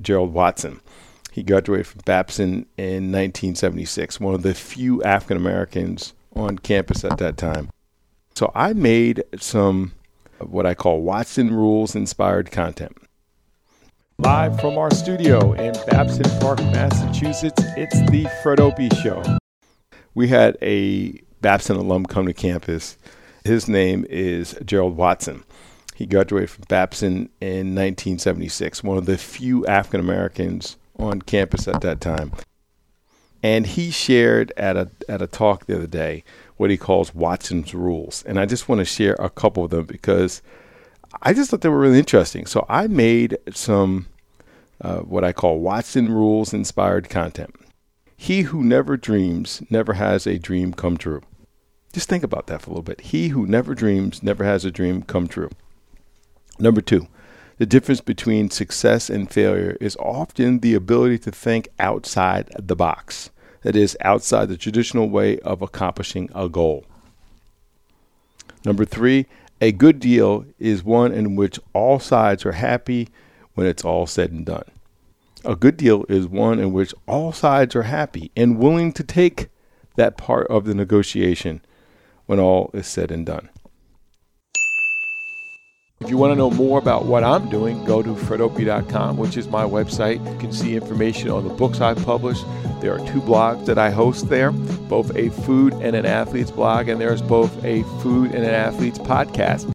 Gerald Watson. He graduated from Babson in 1976, one of the few African Americans on campus at that time. So I made some what I call Watson Rules inspired content. Live from our studio in Babson Park, Massachusetts, it's the Fred Opie Show. We had a Babson alum come to campus. His name is Gerald Watson. He graduated from Babson in 1976, one of the few African Americans on campus at that time. And he shared at a at a talk the other day what he calls Watson's rules. And I just want to share a couple of them because I just thought they were really interesting. So I made some uh, what I call Watson rules inspired content. He who never dreams never has a dream come true. Just think about that for a little bit. He who never dreams never has a dream come true. Number two, the difference between success and failure is often the ability to think outside the box, that is, outside the traditional way of accomplishing a goal. Number three, a good deal is one in which all sides are happy when it's all said and done. A good deal is one in which all sides are happy and willing to take that part of the negotiation when all is said and done. If you want to know more about what I'm doing, go to fredopie.com, which is my website. You can see information on the books I've published. There are two blogs that I host there, both a food and an athlete's blog, and there's both a food and an athlete's podcast.